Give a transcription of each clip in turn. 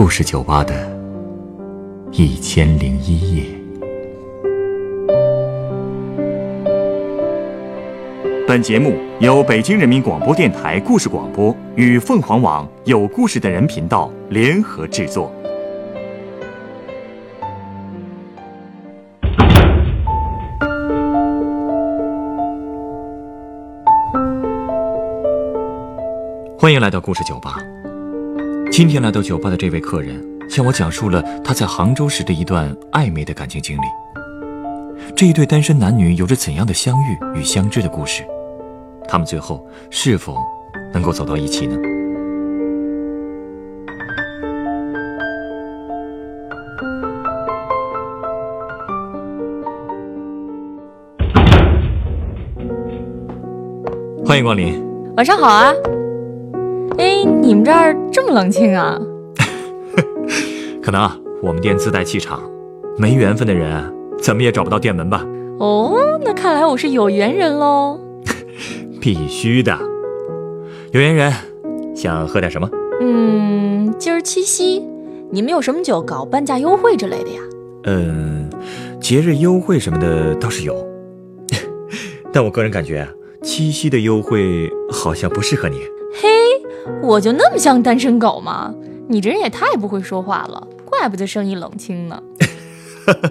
故事酒吧的一千零一夜。本节目由北京人民广播电台故事广播与凤凰网有故事的人频道联合制作。欢迎来到故事酒吧。今天来到酒吧的这位客人，向我讲述了他在杭州时的一段暧昧的感情经历。这一对单身男女有着怎样的相遇与相知的故事？他们最后是否能够走到一起呢？欢迎光临。晚上好啊！哎，你们这儿这么冷清啊？可能啊，我们店自带气场，没缘分的人怎么也找不到店门吧？哦，那看来我是有缘人喽。必须的。有缘人，想喝点什么？嗯，今儿七夕，你们有什么酒搞半价优惠之类的呀？嗯，节日优惠什么的倒是有，但我个人感觉啊，七夕的优惠好像不适合你。嘿，我就那么像单身狗吗？你这人也太不会说话了，怪不得生意冷清呢。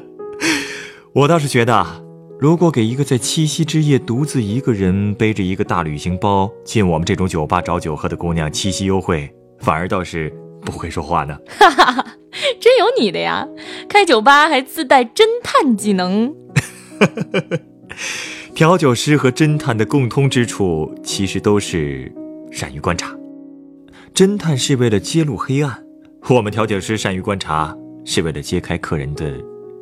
我倒是觉得啊，如果给一个在七夕之夜独自一个人背着一个大旅行包进我们这种酒吧找酒喝的姑娘七夕优惠，反而倒是不会说话呢。哈哈哈，真有你的呀！开酒吧还自带侦探技能。调酒师和侦探的共通之处，其实都是善于观察。侦探是为了揭露黑暗，我们调解师善于观察，是为了揭开客人的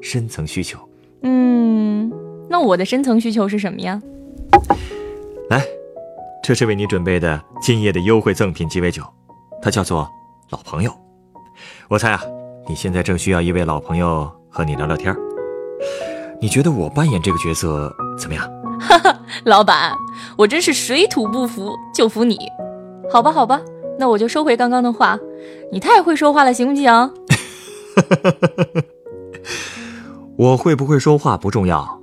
深层需求。嗯，那我的深层需求是什么呀？来，这是为你准备的今夜的优惠赠品鸡尾酒，它叫做“老朋友”。我猜啊，你现在正需要一位老朋友和你聊聊天儿。你觉得我扮演这个角色怎么样？哈哈，老板，我真是水土不服，就服你。好吧，好吧，那我就收回刚刚的话。你太会说话了，行不行？我会不会说话不重要，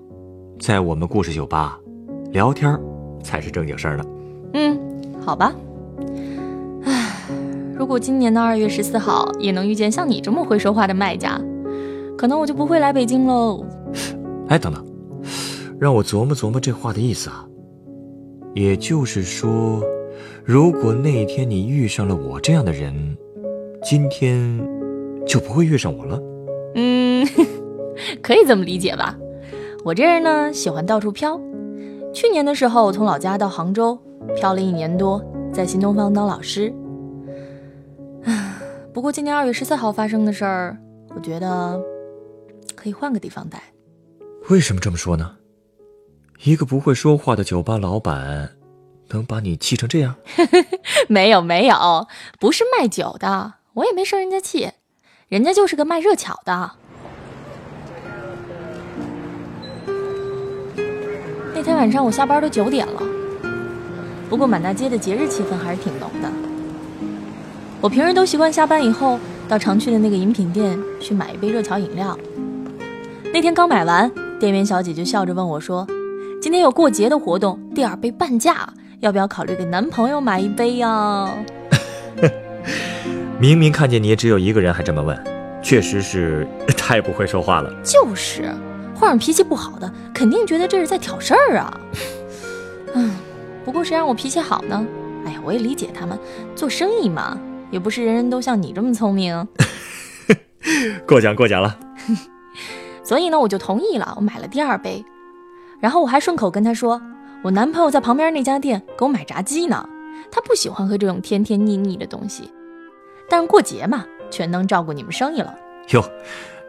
在我们故事酒吧，聊天才是正经事儿呢。嗯，好吧。唉，如果今年的二月十四号也能遇见像你这么会说话的卖家，可能我就不会来北京喽。哎，等等，让我琢磨琢磨这话的意思啊。也就是说，如果那天你遇上了我这样的人，今天就不会遇上我了。嗯，可以这么理解吧。我这人呢，喜欢到处飘。去年的时候，我从老家到杭州，飘了一年多，在新东方当老师。啊，不过今年二月十四号发生的事儿，我觉得可以换个地方待。为什么这么说呢？一个不会说话的酒吧老板，能把你气成这样？没有没有，不是卖酒的，我也没生人家气，人家就是个卖热巧的。那天晚上我下班都九点了，不过满大街的节日气氛还是挺浓的。我平时都习惯下班以后到常去的那个饮品店去买一杯热巧饮料。那天刚买完，店员小姐就笑着问我说：“今天有过节的活动，第二杯半价，要不要考虑给男朋友买一杯呀？” 明明看见你也只有一个人，还这么问，确实是太不会说话了。就是，换上脾气不好的，肯定觉得这是在挑事儿啊。嗯，不过谁让我脾气好呢？哎呀，我也理解他们，做生意嘛，也不是人人都像你这么聪明。过奖过奖了。所以呢，我就同意了，我买了第二杯。然后我还顺口跟他说，我男朋友在旁边那家店给我买炸鸡呢，他不喜欢喝这种甜甜腻腻的东西。但是过节嘛，全能照顾你们生意了。哟，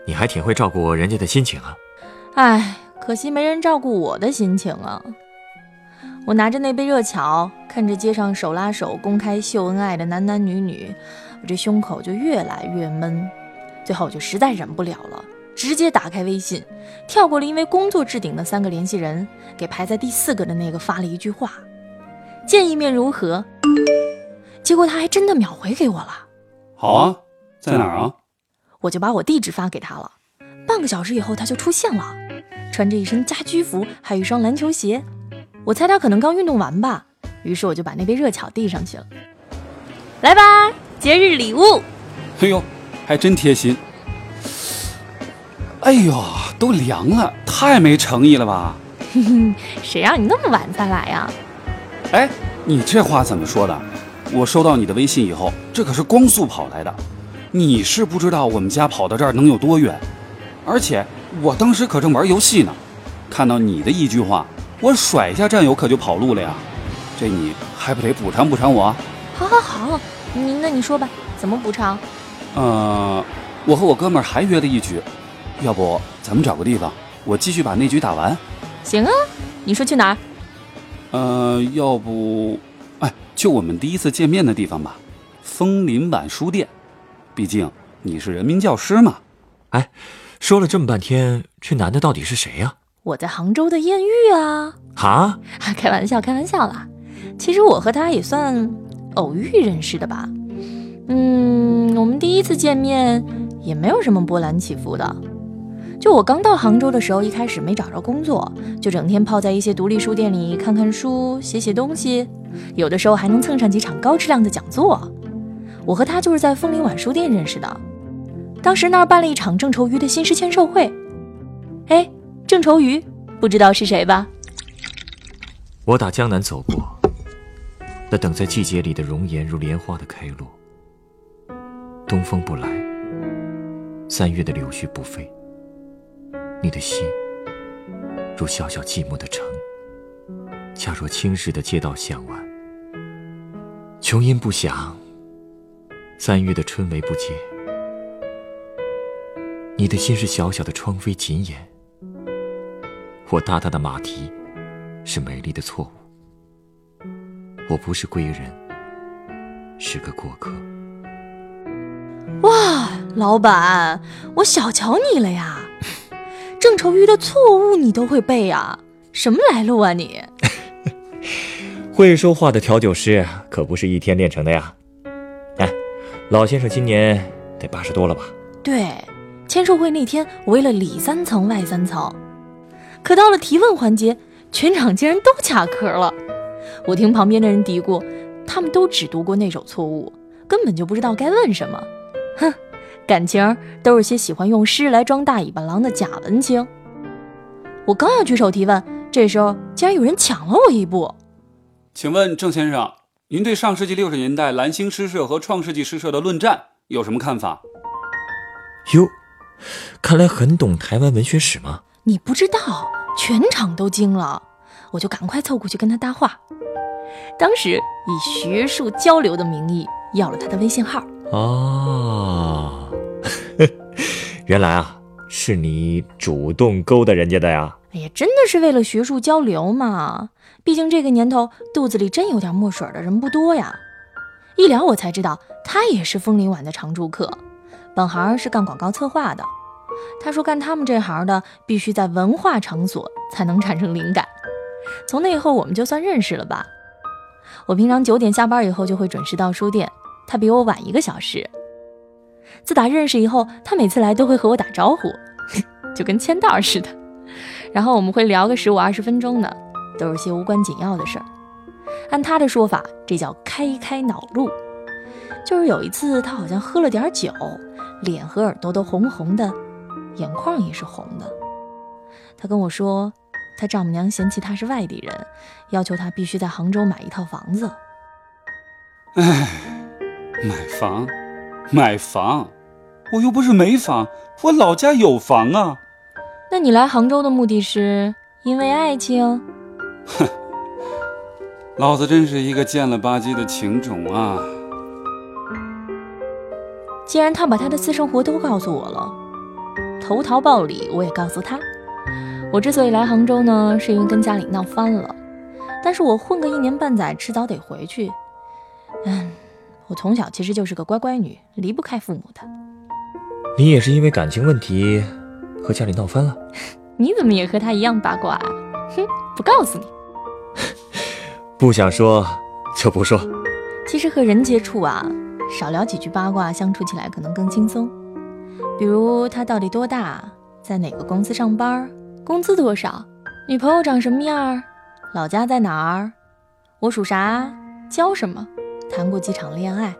你还挺会照顾人家的心情啊。唉，可惜没人照顾我的心情啊。我拿着那杯热巧，看着街上手拉手公开秀恩爱的男男女女，我这胸口就越来越闷。最后我就实在忍不了了，直接打开微信，跳过了因为工作置顶的三个联系人，给排在第四个的那个发了一句话：“见一面如何？”结果他还真的秒回给我了。好啊，在哪儿啊？我就把我地址发给他了。半个小时以后，他就出现了，穿着一身家居服，还有一双篮球鞋。我猜他可能刚运动完吧，于是我就把那杯热巧递上去了。来吧，节日礼物。哎呦，还真贴心。哎呦，都凉了，太没诚意了吧？哼哼，谁让你那么晚才来呀？哎，你这话怎么说的？我收到你的微信以后，这可是光速跑来的。你是不知道我们家跑到这儿能有多远，而且我当时可正玩游戏呢，看到你的一句话，我甩下战友可就跑路了呀。这你还不得补偿补偿我？好，好，好，你那你说吧，怎么补偿？呃，我和我哥们儿还约了一局，要不咱们找个地方，我继续把那局打完。行啊，你说去哪儿？呃，要不，哎，就我们第一次见面的地方吧，枫林晚书店。毕竟你是人民教师嘛。哎，说了这么半天，这男的到底是谁呀？我在杭州的艳遇啊！哈？开玩笑，开玩笑啦。其实我和他也算偶遇认识的吧。嗯，我们第一次见面也没有什么波澜起伏的。就我刚到杭州的时候，一开始没找着工作，就整天泡在一些独立书店里看看书、写写东西，有的时候还能蹭上几场高质量的讲座。我和他就是在枫林晚书店认识的，当时那儿办了一场郑愁予的新诗签售会。哎，郑愁予，不知道是谁吧？我打江南走过，那等在季节里的容颜如莲花的开落。东风不来，三月的柳絮不飞。你的心如小小寂寞的城，恰若青石的街道向晚，琼音不响。三月的春雷不接，你的心是小小的窗扉紧掩。我大大的马蹄是美丽的错误。我不是归人，是个过客。哇，老板，我小瞧你了呀！郑愁予的错误你都会背啊？什么来路啊你？会说话的调酒师可不是一天练成的呀。哎老先生今年得八十多了吧？对，签售会那天我为了里三层外三层，可到了提问环节，全场竟然都卡壳了。我听旁边的人嘀咕，他们都只读过那首错误，根本就不知道该问什么。哼，感情都是些喜欢用诗来装大尾巴狼的假文青。我刚要举手提问，这时候竟然有人抢了我一步。请问郑先生？您对上世纪六十年代蓝星诗社和创世纪诗社的论战有什么看法？哟，看来很懂台湾文学史吗？你不知道，全场都惊了，我就赶快凑过去跟他搭话。当时以学术交流的名义要了他的微信号。哦，原来啊，是你主动勾搭人家的呀？哎呀，真的是为了学术交流嘛。毕竟这个年头，肚子里真有点墨水的人不多呀。一聊我才知道，他也是枫林晚的常住客，本行是干广告策划的。他说干他们这行的，必须在文化场所才能产生灵感。从那以后，我们就算认识了吧。我平常九点下班以后就会准时到书店，他比我晚一个小时。自打认识以后，他每次来都会和我打招呼，就跟签到似的。然后我们会聊个十五二十分钟呢。都是些无关紧要的事儿。按他的说法，这叫开开脑路。就是有一次，他好像喝了点酒，脸和耳朵都红红的，眼眶也是红的。他跟我说，他丈母娘嫌弃他是外地人，要求他必须在杭州买一套房子。哎，买房，买房，我又不是没房，我老家有房啊。那你来杭州的目的是因为爱情？哼，老子真是一个贱了吧唧的情种啊！既然他把他的私生活都告诉我了，投桃报李，我也告诉他，我之所以来杭州呢，是因为跟家里闹翻了。但是我混个一年半载，迟早得回去。嗯，我从小其实就是个乖乖女，离不开父母的。你也是因为感情问题和家里闹翻了？你怎么也和他一样八卦？啊哼，不告诉你。不想说就不说。其实和人接触啊，少聊几句八卦，相处起来可能更轻松。比如他到底多大，在哪个公司上班，工资多少，女朋友长什么样，老家在哪儿，我属啥，教什么，谈过几场恋爱，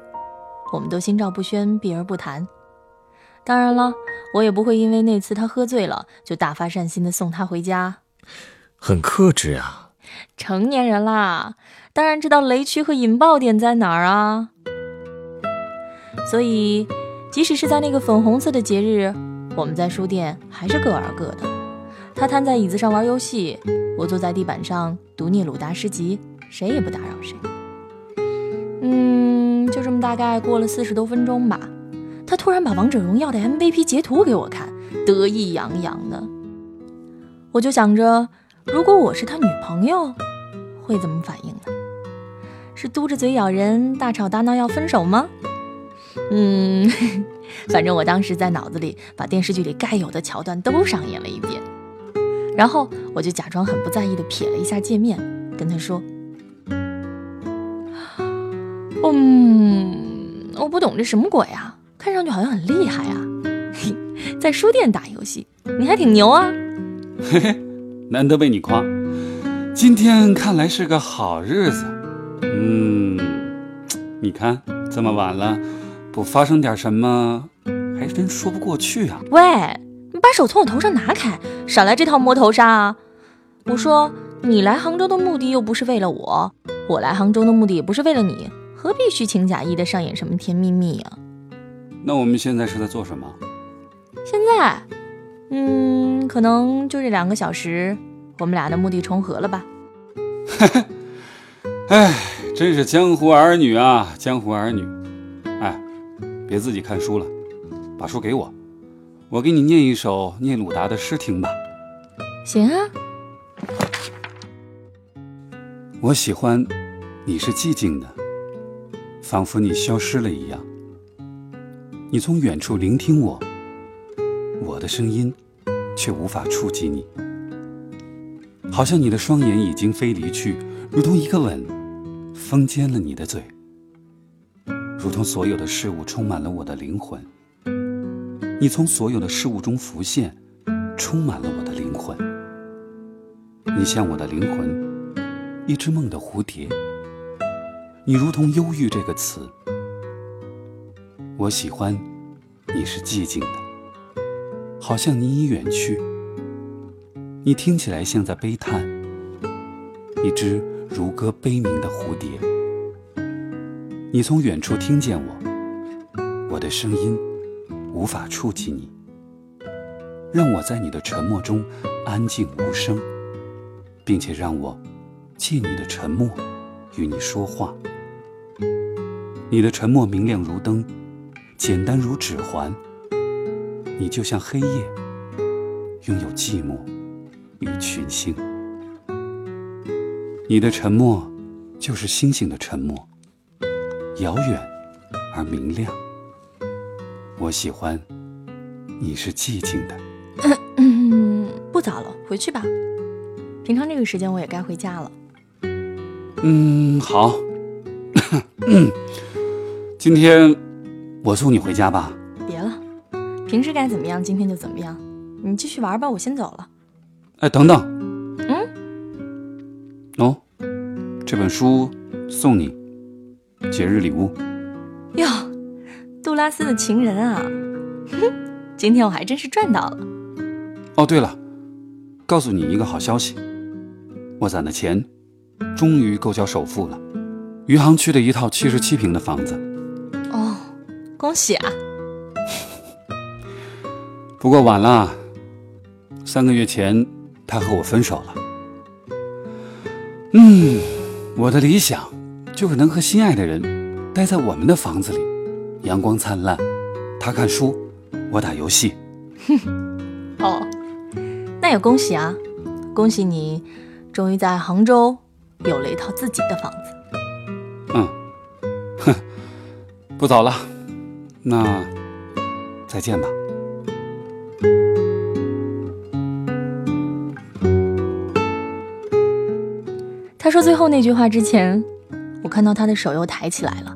我们都心照不宣，避而不谈。当然了，我也不会因为那次他喝醉了，就大发善心的送他回家。很克制啊，成年人啦，当然知道雷区和引爆点在哪儿啊。所以，即使是在那个粉红色的节日，我们在书店还是各玩各的。他瘫在椅子上玩游戏，我坐在地板上读聂鲁达诗集，谁也不打扰谁。嗯，就这么大概过了四十多分钟吧，他突然把王者荣耀的 MVP 截图给我看，得意洋洋的。我就想着，如果我是他女朋友，会怎么反应呢？是嘟着嘴咬人，大吵大闹要分手吗？嗯，反正我当时在脑子里把电视剧里该有的桥段都上演了一遍，然后我就假装很不在意的瞥了一下界面，跟他说：“嗯，我不懂这什么鬼啊，看上去好像很厉害啊，在书店打游戏，你还挺牛啊。”嘿嘿，难得被你夸，今天看来是个好日子。嗯，你看这么晚了。不发生点什么，还真说不过去啊！喂，你把手从我头上拿开，少来这套摸头杀啊！我说，你来杭州的目的又不是为了我，我来杭州的目的也不是为了你，何必虚情假意的上演什么甜蜜蜜啊？那我们现在是在做什么？现在，嗯，可能就这两个小时，我们俩的目的重合了吧？嘿嘿，哎，真是江湖儿女啊，江湖儿女。哎别自己看书了，把书给我，我给你念一首聂鲁达的诗听吧。行啊。我喜欢你是寂静的，仿佛你消失了一样。你从远处聆听我，我的声音却无法触及你，好像你的双眼已经飞离去，如同一个吻封缄了你的嘴。如同所有的事物充满了我的灵魂，你从所有的事物中浮现，充满了我的灵魂。你像我的灵魂，一只梦的蝴蝶。你如同忧郁这个词，我喜欢你是寂静的，好像你已远去。你听起来像在悲叹，一只如歌悲鸣的蝴蝶。你从远处听见我，我的声音无法触及你，让我在你的沉默中安静无声，并且让我借你的沉默与你说话。你的沉默明亮如灯，简单如指环。你就像黑夜，拥有寂寞与群星。你的沉默就是星星的沉默。遥远而明亮，我喜欢。你是寂静的。嗯，不早了，回去吧。平常这个时间我也该回家了。嗯，好。今天我送你回家吧。别了，平时该怎么样，今天就怎么样。你继续玩吧，我先走了。哎，等等。嗯。哦，这本书送你。节日礼物哟，杜拉斯的情人啊！哼，今天我还真是赚到了。哦，对了，告诉你一个好消息，我攒的钱终于够交首付了，余杭区的一套七十七平的房子。哦，恭喜啊！不过晚了，三个月前他和我分手了。嗯，我的理想。就是能和心爱的人待在我们的房子里，阳光灿烂，他看书，我打游戏。哼 哦，那也恭喜啊！恭喜你，终于在杭州有了一套自己的房子。嗯，哼，不早了，那再见吧。他说最后那句话之前。我看到他的手又抬起来了，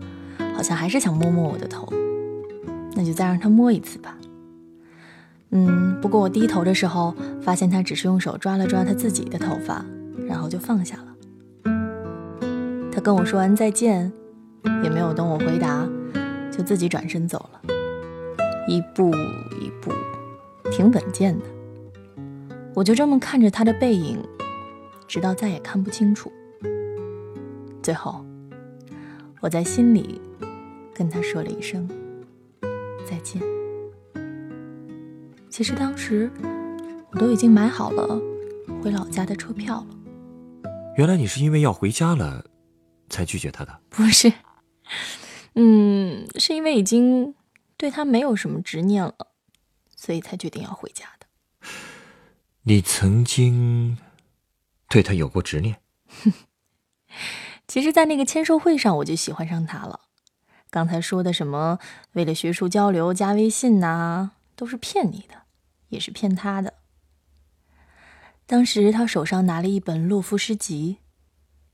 好像还是想摸摸我的头，那就再让他摸一次吧。嗯，不过我低头的时候，发现他只是用手抓了抓他自己的头发，然后就放下了。他跟我说完再见，也没有等我回答，就自己转身走了，一步一步，挺稳健的。我就这么看着他的背影，直到再也看不清楚。最后，我在心里跟他说了一声再见。其实当时我都已经买好了回老家的车票了。原来你是因为要回家了，才拒绝他的？不是，嗯，是因为已经对他没有什么执念了，所以才决定要回家的。你曾经对他有过执念？其实，在那个签售会上，我就喜欢上他了。刚才说的什么为了学术交流加微信呐，都是骗你的，也是骗他的。当时他手上拿了一本洛夫诗集，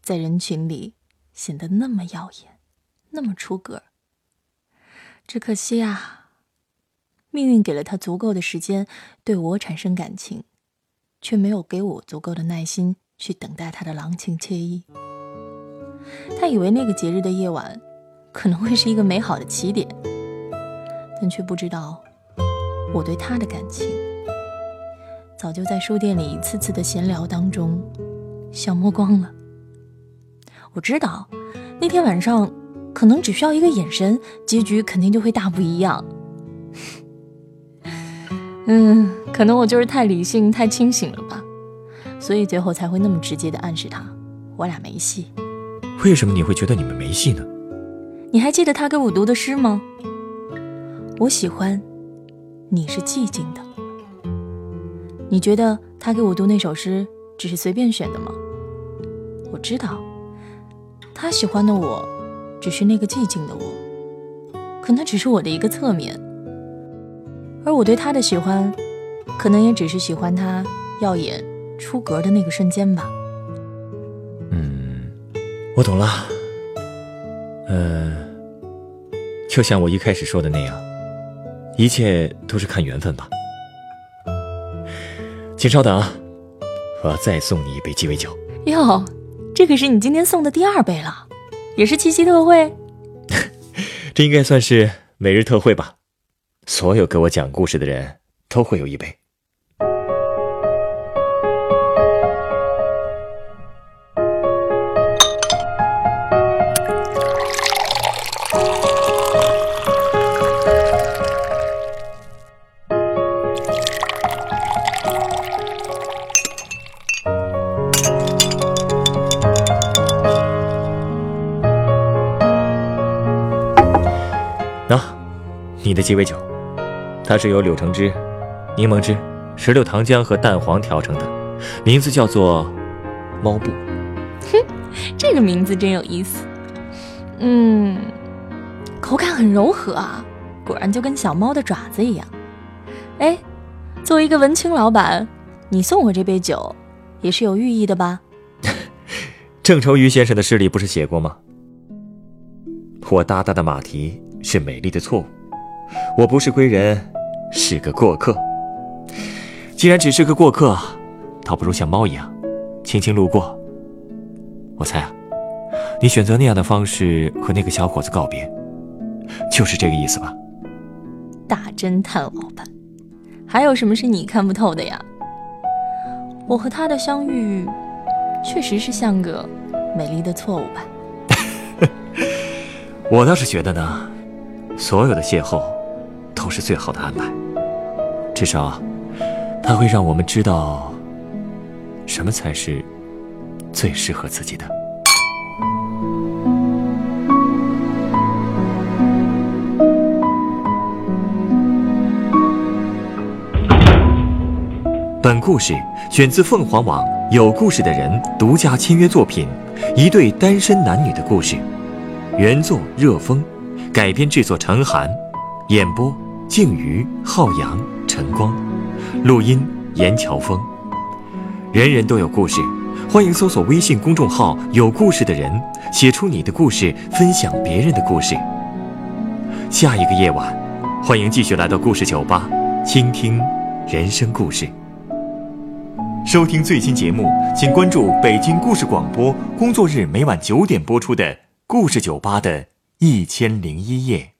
在人群里显得那么耀眼，那么出格。只可惜啊，命运给了他足够的时间对我产生感情，却没有给我足够的耐心去等待他的郎情妾意。他以为那个节日的夜晚可能会是一个美好的起点，但却不知道我对他的感情早就在书店里一次次的闲聊当中消磨光了。我知道那天晚上可能只需要一个眼神，结局肯定就会大不一样。嗯，可能我就是太理性、太清醒了吧，所以最后才会那么直接的暗示他，我俩没戏。为什么你会觉得你们没戏呢？你还记得他给我读的诗吗？我喜欢，你是寂静的。你觉得他给我读那首诗只是随便选的吗？我知道，他喜欢的我，只是那个寂静的我，可那只是我的一个侧面。而我对他的喜欢，可能也只是喜欢他耀眼出格的那个瞬间吧。嗯我懂了，呃，就像我一开始说的那样，一切都是看缘分吧。请稍等啊，我要再送你一杯鸡尾酒。哟，这可是你今天送的第二杯了，也是七夕特惠。这应该算是每日特惠吧，所有给我讲故事的人都会有一杯。你的鸡尾酒，它是由柳橙汁、柠檬汁、石榴糖浆和蛋黄调成的，名字叫做“猫布”。哼，这个名字真有意思。嗯，口感很柔和啊，果然就跟小猫的爪子一样。哎，作为一个文青老板，你送我这杯酒，也是有寓意的吧？郑愁予先生的诗里不是写过吗？我大大的马蹄是美丽的错误。我不是归人，是个过客。既然只是个过客，倒不如像猫一样，轻轻路过。我猜啊，你选择那样的方式和那个小伙子告别，就是这个意思吧？大侦探老板，还有什么是你看不透的呀？我和他的相遇，确实是像个美丽的错误吧？我倒是觉得呢，所有的邂逅。都是最好的安排，至少，它会让我们知道，什么才是最适合自己的。本故事选自凤凰网有故事的人独家签约作品《一对单身男女的故事》，原作热风，改编制作陈寒，演播。静瑜、浩洋、晨光，录音严乔峰。人人都有故事，欢迎搜索微信公众号“有故事的人”，写出你的故事，分享别人的故事。下一个夜晚，欢迎继续来到故事酒吧，倾听人生故事。收听最新节目，请关注北京故事广播，工作日每晚九点播出的《故事酒吧》的一千零一夜。